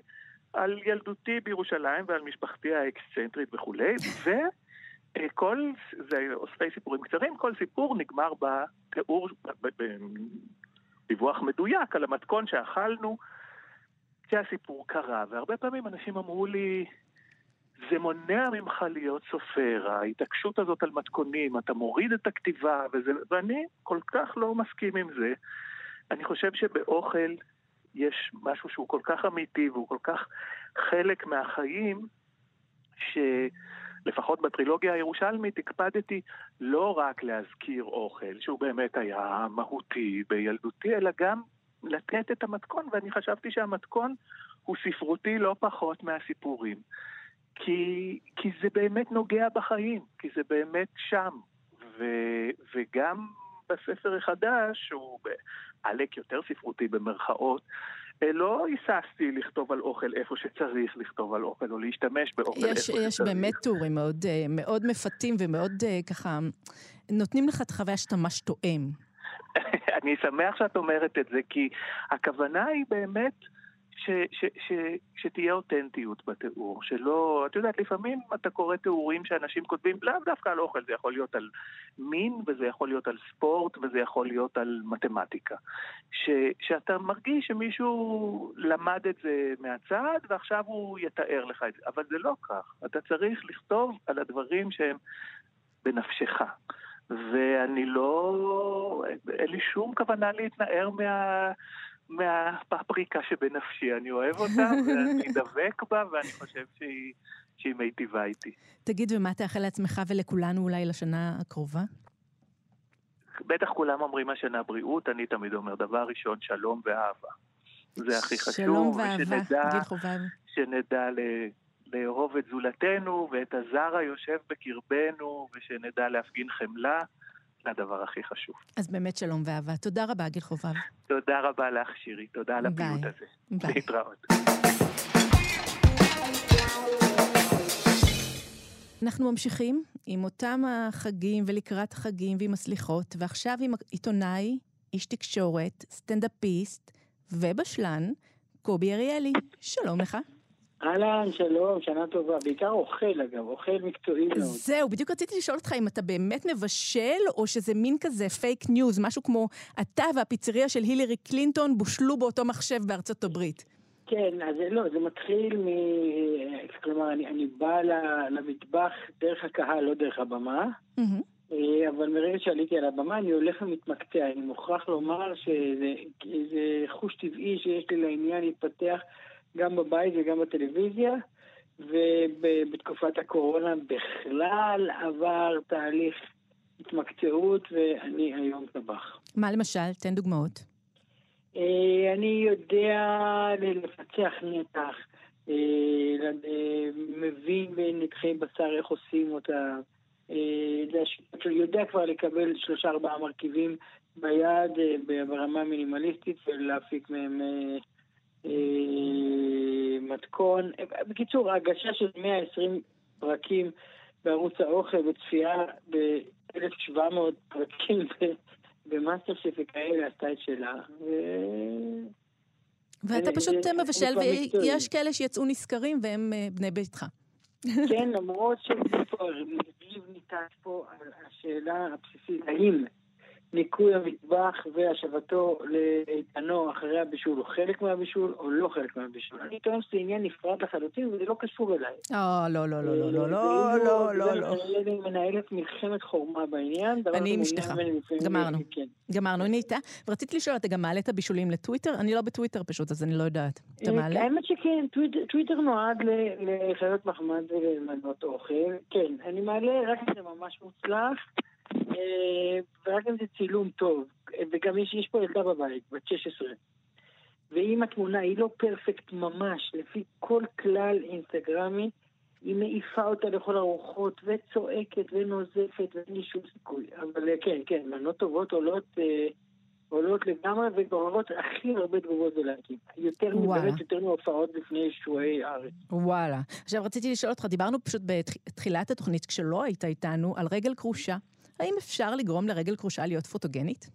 על ילדותי בירושלים ועל משפחתי האקסצנטרית וכולי, וכל, זה אוספי סיפורים קצרים, כל סיפור נגמר בתיאור, בדיווח מדויק על המתכון שאכלנו כשהסיפור קרה, והרבה פעמים אנשים אמרו לי, זה מונע ממך להיות סופר, ההתעקשות הזאת על מתכונים, אתה מוריד את הכתיבה, וזה, ואני כל כך לא מסכים עם זה. אני חושב שבאוכל יש משהו שהוא כל כך אמיתי והוא כל כך חלק מהחיים, שלפחות בטרילוגיה הירושלמית הקפדתי לא רק להזכיר אוכל, שהוא באמת היה מהותי בילדותי, אלא גם לתת את המתכון, ואני חשבתי שהמתכון הוא ספרותי לא פחות מהסיפורים. כי, כי זה באמת נוגע בחיים, כי זה באמת שם. ו, וגם בספר החדש, שהוא עלק יותר ספרותי במרכאות, אה, לא היססתי לכתוב על אוכל איפה שצריך לכתוב על אוכל, או להשתמש באוכל יש, איפה שצריך. יש באמת טורים מאוד, אה, מאוד מפתים ומאוד אה, ככה, נותנים לך את החוויה שאתה ממש תואם. אני שמח שאת אומרת את זה, כי הכוונה היא באמת... ש, ש, ש, שתהיה אותנטיות בתיאור, שלא, את יודעת, לפעמים אתה קורא תיאורים שאנשים כותבים, לאו דווקא על אוכל, זה יכול להיות על מין, וזה יכול להיות על ספורט, וזה יכול להיות על מתמטיקה. ש, שאתה מרגיש שמישהו למד את זה מהצד, ועכשיו הוא יתאר לך את זה, אבל זה לא כך. אתה צריך לכתוב על הדברים שהם בנפשך. ואני לא, אין לי שום כוונה להתנער מה... מהפפריקה שבנפשי, אני אוהב אותה, ואני דבק בה, ואני חושב שהיא, שהיא מיטיבה איתי. תגיד, ומה תאחל לעצמך ולכולנו אולי לשנה הקרובה? בטח כולם אומרים השנה בריאות, אני תמיד אומר, דבר ראשון, שלום ואהבה. זה הכי חשוב. שלום ואהבה, גיל חובב. שנדע ל... לאהוב את זולתנו ואת הזר היושב בקרבנו, ושנדע להפגין חמלה. לדבר הכי חשוב. אז באמת שלום ואהבה. תודה רבה, גיל חובב. תודה רבה לך, שירי. תודה על הפיוט הזה. ביי. להתראות. אנחנו ממשיכים עם אותם החגים ולקראת החגים ועם הסליחות, ועכשיו עם עיתונאי, איש תקשורת, סטנדאפיסט ובשלן, קובי אריאלי. שלום לך. אהלן, שלום, שנה טובה. בעיקר אוכל, אגב, אוכל מקצועי מאוד. זהו, בדיוק רציתי לשאול אותך אם אתה באמת מבשל, או שזה מין כזה fake news, משהו כמו אתה והפיצריה של הילרי קלינטון בושלו באותו מחשב בארצות הברית. כן, אז לא, זה מתחיל מ... כלומר, אני, אני בא למטבח דרך הקהל, לא דרך הבמה, Mm-hmm. אבל מרגע שעליתי על הבמה אני הולך ומתמקצע. אני מוכרח לומר שזה חוש טבעי שיש לי לעניין להתפתח גם בבית וגם בטלוויזיה, ובתקופת הקורונה בכלל עבר תהליך התמקצעות, ואני היום טבח. מה למשל? תן דוגמאות. אה, אני יודע לפצח נתח, אה, אה, מבין בנתחי בשר איך עושים אותה, יודע כבר לקבל שלושה ארבעה מרכיבים ביד ברמה מינימליסטית ולהפיק מהם מתכון. בקיצור, ההגשה של 120 פרקים בערוץ האוכל וצפייה ב-1700 פרקים במאסטר שף וכאלה עשתה את שלה. ואתה פשוט מבשל, ויש כאלה שיצאו נשכרים והם בני ביתך. כן, למרות שריב ניתן פה על השאלה הבסיסית, האם ניקוי המטבח והשבתו לאיתנו אחרי הבישול הוא חלק מהבישול או לא חלק מהבישול. אני טוען שזה עניין נפרד לחלוטין וזה לא קשור אליי. אה, לא, לא, לא, לא, לא, לא, לא, לא, לא. אני מנהלת מלחמת חורמה בעניין. אני עם אשתך. גמרנו. גמרנו, אני איתה. ורציתי לשאול, אתה גם מעלה את הבישולים לטוויטר? אני לא בטוויטר פשוט, אז אני לא יודעת. אתה מעלה? האמת שכן, טוויטר נועד לחיות מחמד ולמנות אוכל. כן, אני מעלה רק אם זה ממש מוצלח. ורק אם זה צילום טוב, וגם יש, יש פה ילדה בבית, בת 16. ואם התמונה היא לא פרפקט ממש, לפי כל כלל אינסטגרמי, היא מעיפה אותה לכל הרוחות, וצועקת ונוזפת, ואין לי שום סיכוי. אבל כן, כן, מנות טובות עולות, אה, עולות לגמרי, וגוררות הכי הרבה תגובות בלהקים. יותר מבאמת, יותר מהופעות בפני שועי הארץ. וואלה. עכשיו רציתי לשאול אותך, דיברנו פשוט בתחילת התוכנית, כשלא היית איתנו, על רגל כרושה. האם אפשר לגרום לרגל כרושה להיות פוטוגנית?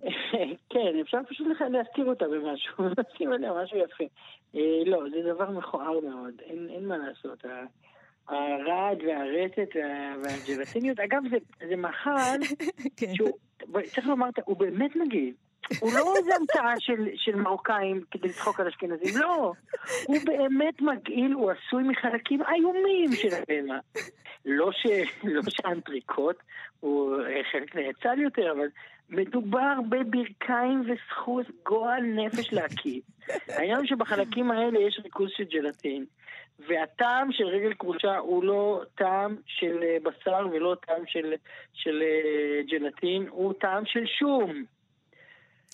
כן, אפשר פשוט להזכיר אותה במשהו, לשים עליה משהו יפה. אה, לא, זה דבר מכוער מאוד, אין, מה לעשות. הרעד והרטט והג'לטיניות, אגב, זה, זה מאכל כן. שהוא, צריך לומר, הוא באמת מגעיל. הוא לא איזה המצאה של, של מרוקאים כדי לצחוק על אשכנזים, לא. הוא באמת מגעיל, הוא עשוי מחלקים איומים של הבהמה. לא, ש... לא שהאנטריקוט הוא אה, חלק נאצל יותר, אבל מדובר בברכיים וסחוס גועל נפש להקיא. העניין הוא שבחלקים האלה יש ריכוז של ג'לטין, והטעם של רגל כרושה הוא לא טעם של אה, בשר ולא טעם של, של אה, ג'לטין, הוא טעם של שום.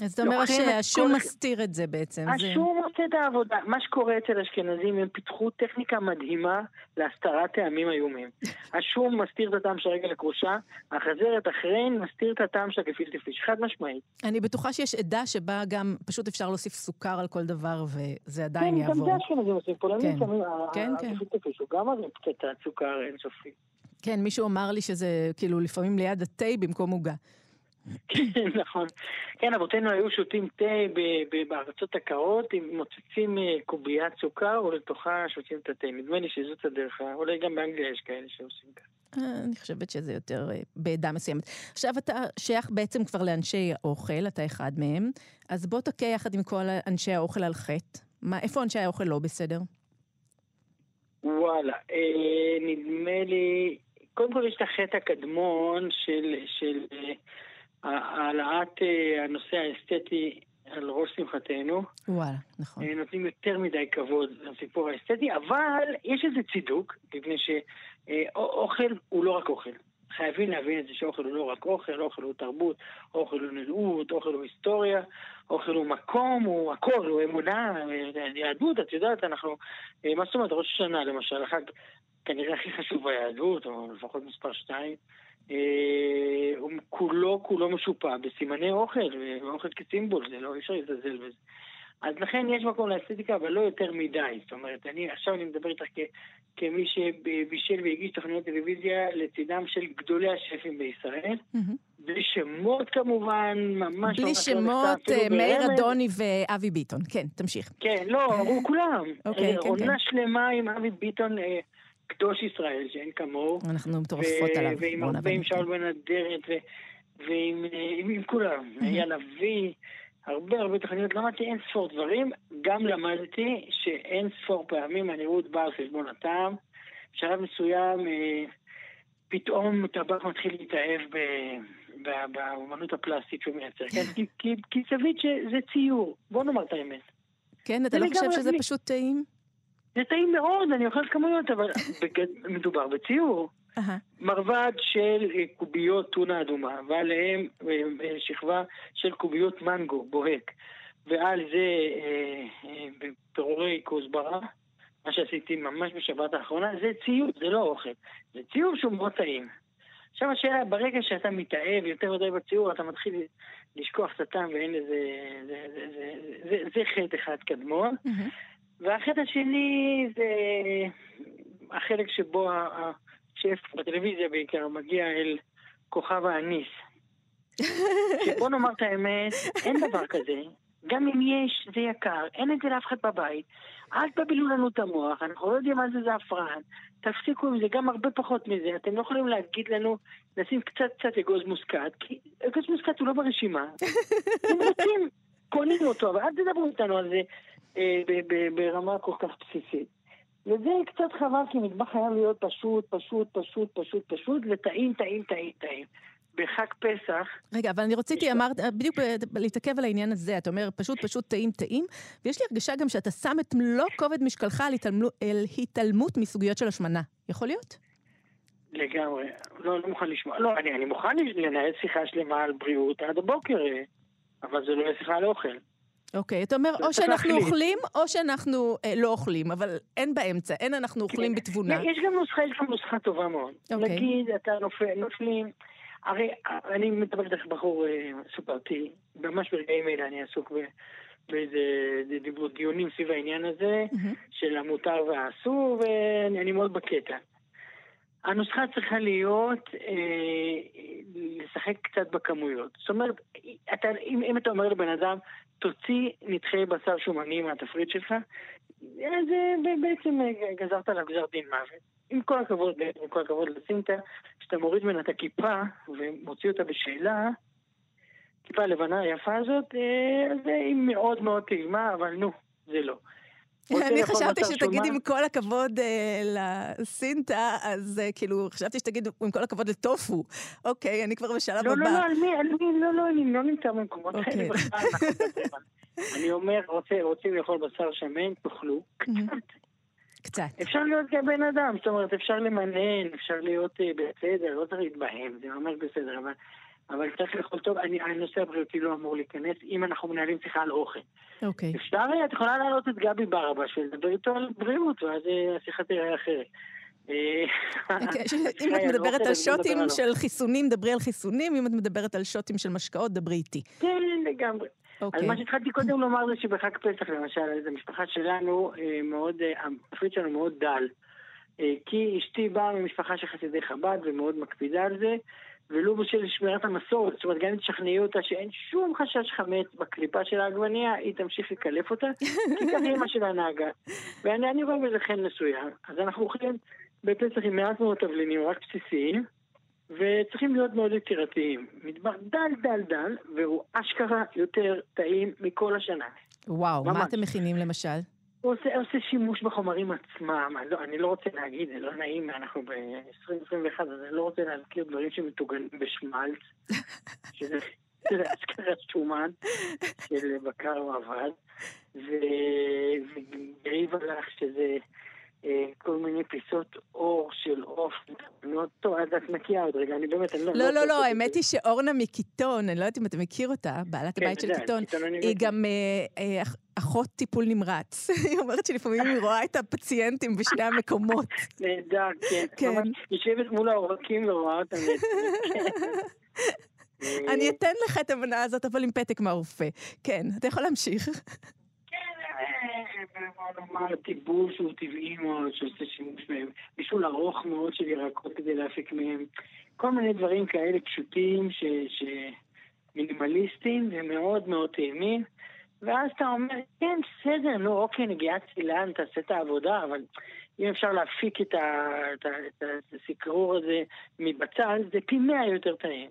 אז אתה אומר שהשום כל... מסתיר את זה בעצם. השום זה... עושה את העבודה. מה שקורה אצל אשכנזים, הם פיתחו טכניקה מדהימה להסתרת טעמים איומים. השום מסתיר את הטעם של רגל הכרושה, החזרת אחריין מסתיר את הטעם של הגפילטע פיש, חד משמעית. אני בטוחה שיש עדה שבה גם פשוט אפשר להוסיף סוכר על כל דבר, וזה עדיין כן, יעבור. כן, גם זה אשכנזים עושים. פולנים שמים, כן, כן. הגפילטע פיש הוא גם הרי קצת סוכר אינסופי. כן, מישהו אמר לי שזה כאילו לפעמים ליד התה במקום עוגה. נכון. כן, אבותינו היו שותים תה בארצות הקרות, מוצצים אה, קוביית סוכר, ולתוכה שותים את התה. נדמה לי שזאת הדרך, אולי גם באנגליה יש כאלה שעושים ככה. אה, אני חושבת שזה יותר אה, בעדה מסוימת. עכשיו אתה שייך בעצם כבר לאנשי האוכל, אתה אחד מהם, אז בוא תכה יחד עם כל אנשי האוכל על חטא. מה, איפה אנשי האוכל לא בסדר? וואלה, אה, נדמה לי, קודם כל יש את החטא הקדמון של, של העלאת אה, הנושא האסתטי על ראש שמחתנו. וואלה, נכון. אה, נותנים יותר מדי כבוד לסיפור האסתטי, אבל יש איזה צידוק, מפני שאוכל הוא לא רק אוכל. חייבים להבין את זה שאוכל הוא לא רק אוכל, אוכל הוא תרבות, אוכל הוא נראות, אוכל הוא היסטוריה, אוכל הוא מקום, הוא הכל, הוא אמונה, יהדות, את יודעת, אנחנו, אה, מה זאת אומרת, ראש השנה למשל, החג כנראה הכי חשוב ביהדות, או לפחות מספר שתיים, אה, הוא כולו כולו משופע בסימני אוכל, ואוכל כסימבול, זה לא, אי אפשר לזלזל בזה. אז לכן יש מקום לאסתטיקה, אבל לא יותר מדי. זאת אומרת, אני עכשיו אני מדבר איתך כ, כמי שבישל והגיש תוכניות טלוויזיה לצידם של גדולי השפים בישראל. בלי שמות כמובן, ממש... בלי שמות, אה, מאיר אדוני ואבי ביטון. כן, תמשיך. כן, לא, אמרו כולם. אוקיי, כן, עונה כן. שלמה עם אבי ביטון, אה, קדוש ישראל, שאין כמוהו. אנחנו מטורפות עליו. ועם הרבה. עם שאול בן אדרת, ו- ועם אה, עם, עם כולם. אייל אבי, הרבה הרבה תוכניות. למדתי אין ספור דברים. גם למדתי שאין ספור פעמים הנראות באה על חשבון הטעם. בשלב מסוים, אה, פתאום טבק מתחיל להתאהב ב- באומנות הפלסטית שהוא מייצר. כן? כי- כי- כי שזה ציור. בוא נאמר את האמת. כן, אתה לא חושב שזה פשוט טעים? זה טעים מאוד, אני אוכלת כמויות, אבל מדובר בציור. מרבד של אה, קוביות טונה אדומה, ועליהם אה, אה, שכבה של קוביות מנגו בוהק, ועל זה פירורי כוסברה, מה שעשיתי ממש בשבת האחרונה, זה ציור, זה לא אוכל. זה ציור שהוא מאוד טעים. עכשיו השאלה, ברגע שאתה מתאהב יותר מדי בציור, אתה מתחיל לשכוח את הטעם ואין לזה... זה, זה, זה, זה, זה חטא אחד קדמון. מהמם. והחטא השני זה החלק שבו השף בטלוויזיה בעיקר מגיע אל כוכב האניס. שבוא נאמר את האמת, אין דבר כזה. גם אם יש, זה יקר, אין את זה לאף אחד בבית. אל תבלו לנו את המוח, אנחנו לא יודעים מה זה זעפרן. תפסיקו עם זה, גם הרבה פחות מזה. אתם לא יכולים להגיד לנו לשים קצת קצת אגוז מוסקת, כי אגוז מוסקת הוא לא ברשימה. אם רוצים, קונים אותו, אבל אל תדברו איתנו על זה ברמה כל כך בסיסית. וזה קצת חבל, כי מטבח חייב להיות פשוט, פשוט, פשוט, פשוט, פשוט, וטעים, טעים, טעים, טעים. בחג פסח, רגע, אבל אני רציתי, אמרת, בדיוק ב- להתעכב על העניין הזה, אתה אומר פשוט פשוט טעים טעים, ויש לי הרגשה גם שאתה שם את מלוא כובד משקלך על התעלמו- אל התעלמות מסוגיות של השמנה. יכול להיות? לגמרי, לא, לא מוכן לשמוע. לא, אני, אני מוכן לנהל שיחה שלמה על בריאות עד הבוקר, אה, אבל זה לא יהיה שיחה על אוכל. אוקיי, אתה אומר, או שאנחנו להחליט. אוכלים, או שאנחנו אה, לא אוכלים, אבל אין באמצע, אין אנחנו אוכלים בתבונה. יש גם נוסחה, יש גם נוסחה טובה מאוד. אוקיי. נגיד, אתה נופל, נופלים, הרי אני מדבר איתך בחור אה, סופרתי, ממש ברגעים אלה אני עסוק ב- באיזה דיבור, דיונים סביב העניין הזה, מהמם. של המותר והאסור, ואני אני מאוד בקטע. הנוסחה צריכה להיות אה, לשחק קצת בכמויות. זאת אומרת, אתה, אם, אם אתה אומר לבן אדם, תוציא נתחי בשר שומני מהתפריט שלך, אז אה, בעצם אה, גזרת עליו גזר דין מוות. עם כל הכבוד, עם כל הכבוד לסינטה, כשאתה מוריד ממנה את הכיפה ומוציא אותה בשאלה, הכיפה הלבנה היפה הזאת, אה, אז היא מאוד מאוד טעימה, אבל נו, זה לא. אני חשבתי שתגיד? עם כל הכבוד אה, לסינטה, אז אה, כאילו, חשבתי שתגיד עם כל הכבוד לטופו. אוקיי, אני כבר בשלב לא, לא, לא, הבא. מי, לא, לא, אני לא נמצא במקומות אוקיי. האלה על- אני אומר, רוצים לאכול בשר שמן, תאכלו. מהמם. קצת. אפשר להיות גם בן אדם, זאת אומרת, אפשר למנן, אפשר להיות אה, בסדר, לא צריך להתבהם, זה ממש בסדר, אבל... אבל צריך לאכול טוב, אני, הנושא הבריאותי לא אמור להיכנס אם אנחנו מנהלים שיחה על אוכל. אוקיי. אפשר, אה, את יכולה להעלות את גבי ברבש ולדבר איתו על בריאות, ואז אה, השיחה תראה אחרת. אה, כן, השיחה אם את מדברת על אז שוטים של חיסונים, דברי על חיסונים, אם את מדברת על שוטים של משקאות, דברי איתי. כן, לגמרי. אז אוקיי. מה שהתחלתי קודם לומר זה שבחג פסח למשל, אז המשפחה שלנו אה, מאוד, התפריט שלנו מאוד דל. כי אשתי באה ממשפחה של חסידי חב"ד ומאוד מקפידה על זה, ולו בשביל שמירת המסורת, זאת אומרת, גם אם תשכנעי אותה שאין שום חשש חמץ בקליפה של העגבנייה, היא תמשיך לקלף אותה, כי ככה אימא שלה נהגה. ואני אני רואה בזה חן מסוים. אז אנחנו אוכלים בפסח עם מעט מאוד תבלינים, רק בסיסיים, וצריכים להיות מאוד יצירתיים. מטבח דל דל דל, והוא אשכרה יותר טעים מכל השנה. וואו, מה ממש. אתם מכינים למשל? הוא עושה, עושה שימוש בחומרים עצמם, אני לא, אני לא רוצה להגיד, זה לא נעים, אנחנו ב-2021, אז אני לא רוצה להזכיר דברים שמטוגנים בשמלץ, שזה אשכרה שומן של בקר או אבד, וגריב הלך שזה כל מיני פיסות אור של עוף, מאוד אז את נקייה עוד רגע, אני באמת, אני לא... לא, לא, לא, לעשות האמת היא שאורנה מקיטון, אני לא יודעת אם אתה מכיר אותה, בעלת כן, הבית של קיטון, היא. גם אה, אה, אח- אחות טיפול נמרץ. היא אומרת שלפעמים היא רואה את הפציינטים בשני המקומות. נהדר, כן. כן. יושבת מול העורקים ורואה אותם. אני אתן לך את המנה הזאת, אבל עם פתק מהרופא. כן, אתה יכול להמשיך. בוא נאמר, טיבול שהוא טבעי מאוד, שעושה שימוש בהם, בישול ארוך מאוד של ירקות כדי להפיק מהם, כל מיני דברים כאלה פשוטים, ש... ש... מינימליסטיים ומאוד מאוד טעימים, ואז אתה אומר, כן, בסדר, נו, אוקיי, נגיעת צילן, תעשה את העבודה, אבל אם אפשר להפיק את, ה... את, ה... את הסקרור הזה מבצל, זה פי מאה יותר טעים.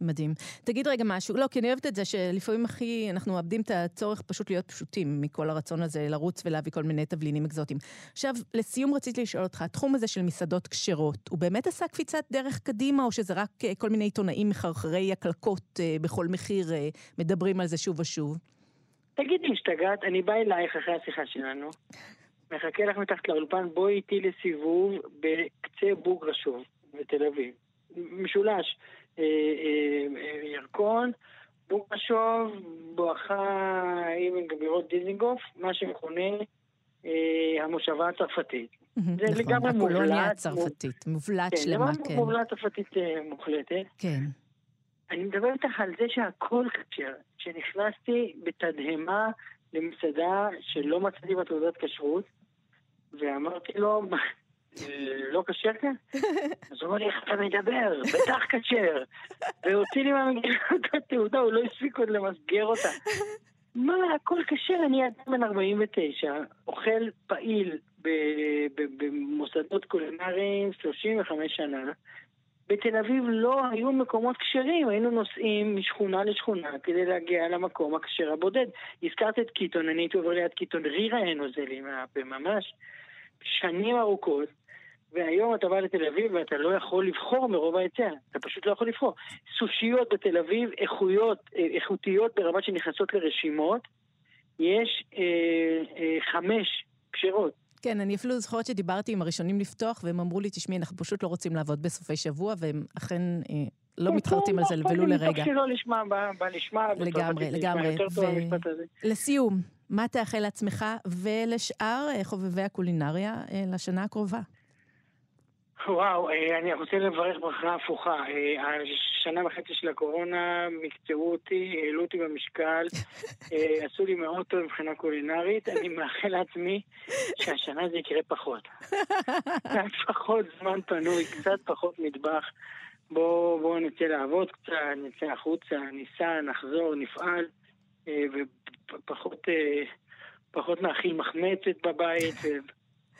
מדהים. תגיד רגע משהו, לא, כי אני אוהבת את זה שלפעמים הכי, אנחנו מאבדים את הצורך פשוט להיות פשוטים מכל הרצון הזה לרוץ ולהביא כל מיני תבלינים אקזוטיים. עכשיו, לסיום רציתי לשאול אותך, התחום הזה של מסעדות כשרות, הוא באמת עשה קפיצת דרך קדימה, או שזה רק אה, כל מיני עיתונאים מחרחרי הקלקות אה, בכל מחיר אה, מדברים על זה שוב ושוב? תגידי, השתגעת, אני בא אלייך אחרי השיחה שלנו, מחכה לך מתחת לאולפן, בואי איתי לסיבוב בקצה בוגרשוב, בתל אביב. משולש. אה, אה, ירקון, בוקשוב, בואכה אבן גבירות דיזינגוף, מה שמכונה אה, המושבה הצרפתית. זה נכון, לגמרי מובלט. הקולוניה הצרפתית, מובלט כן, שלמה, כן. מובלט צרפתית מוחלטת. כן. אני מדבר איתך על זה שהכל כשר. כשנכנסתי בתדהמה למסעדה שלא מצאתי בתעודת כשרות, ואמרתי לו, לא כשר כאן? אז הוא אמר לי, איך אתה מדבר? בטח כשר. והוציא לי מהמגירה את התעודה, הוא לא הספיק עוד למסגר אותה. מה, הכל כשר, אני אדם בן 49, אוכל פעיל במוסדות קולינריים 35 שנה. בתל אביב לא היו מקומות כשרים, היינו נוסעים משכונה לשכונה כדי להגיע למקום הכשר הבודד. הזכרת את קיטון, אני הייתי עובר ליד קיטון, רירה אין מהפה ממש. שנים ארוכות, והיום אתה בא לתל אביב ואתה לא יכול לבחור מרוב ההיצע, אתה פשוט לא יכול לבחור. סושיות בתל אביב, איכויות, אה, איכותיות ברמה שנכנסות לרשימות, יש אה, אה, חמש כשרות. כן, אני אפילו זוכרת שדיברתי עם הראשונים לפתוח, והם אמרו לי, תשמעי, אנחנו פשוט לא רוצים לעבוד בסופי שבוע, והם אכן אה, לא כן, מתחרטים על זה כן, ולו לרגע. מתוך שלא לשמה, בנשמע, לגמרי, לגמרי. ולסיום, מה תאחל לעצמך ולשאר אה, חובבי הקולינריה אה, לשנה הקרובה? וואו, אה, אני רוצה לברך ברכה הפוכה. אה, השנה וחצי של הקורונה מקצרו אותי, העלו אותי במשקל, אה, עשו לי מאוד טוב מבחינה קולינרית. אני מאחל לעצמי שהשנה זה יקרה פחות. קצת פחות זמן פנוי, קצת פחות מטבח. בואו בוא נצא לעבוד קצת, נצא החוצה, ניסע, נחזור, נפעל, ופחות פחות נאכיל מחמצת בבית.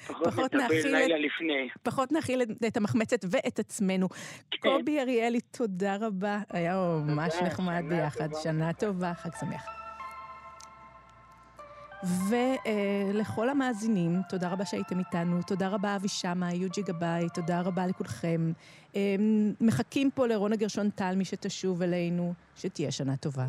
פחות נאכיל לילה לפני. פחות נאכיל את המחמצת ואת עצמנו. כן. קובי אריאלי, תודה רבה. היה ממש נחמד ביחד. שנה טובה, חג שמח. ולכל המאזינים, תודה רבה שהייתם איתנו, תודה רבה אבי שמה, יוג'י גבאי, תודה רבה לכולכם. מחכים פה לרונה גרשון טל, מי שתשוב אלינו, שתהיה שנה טובה.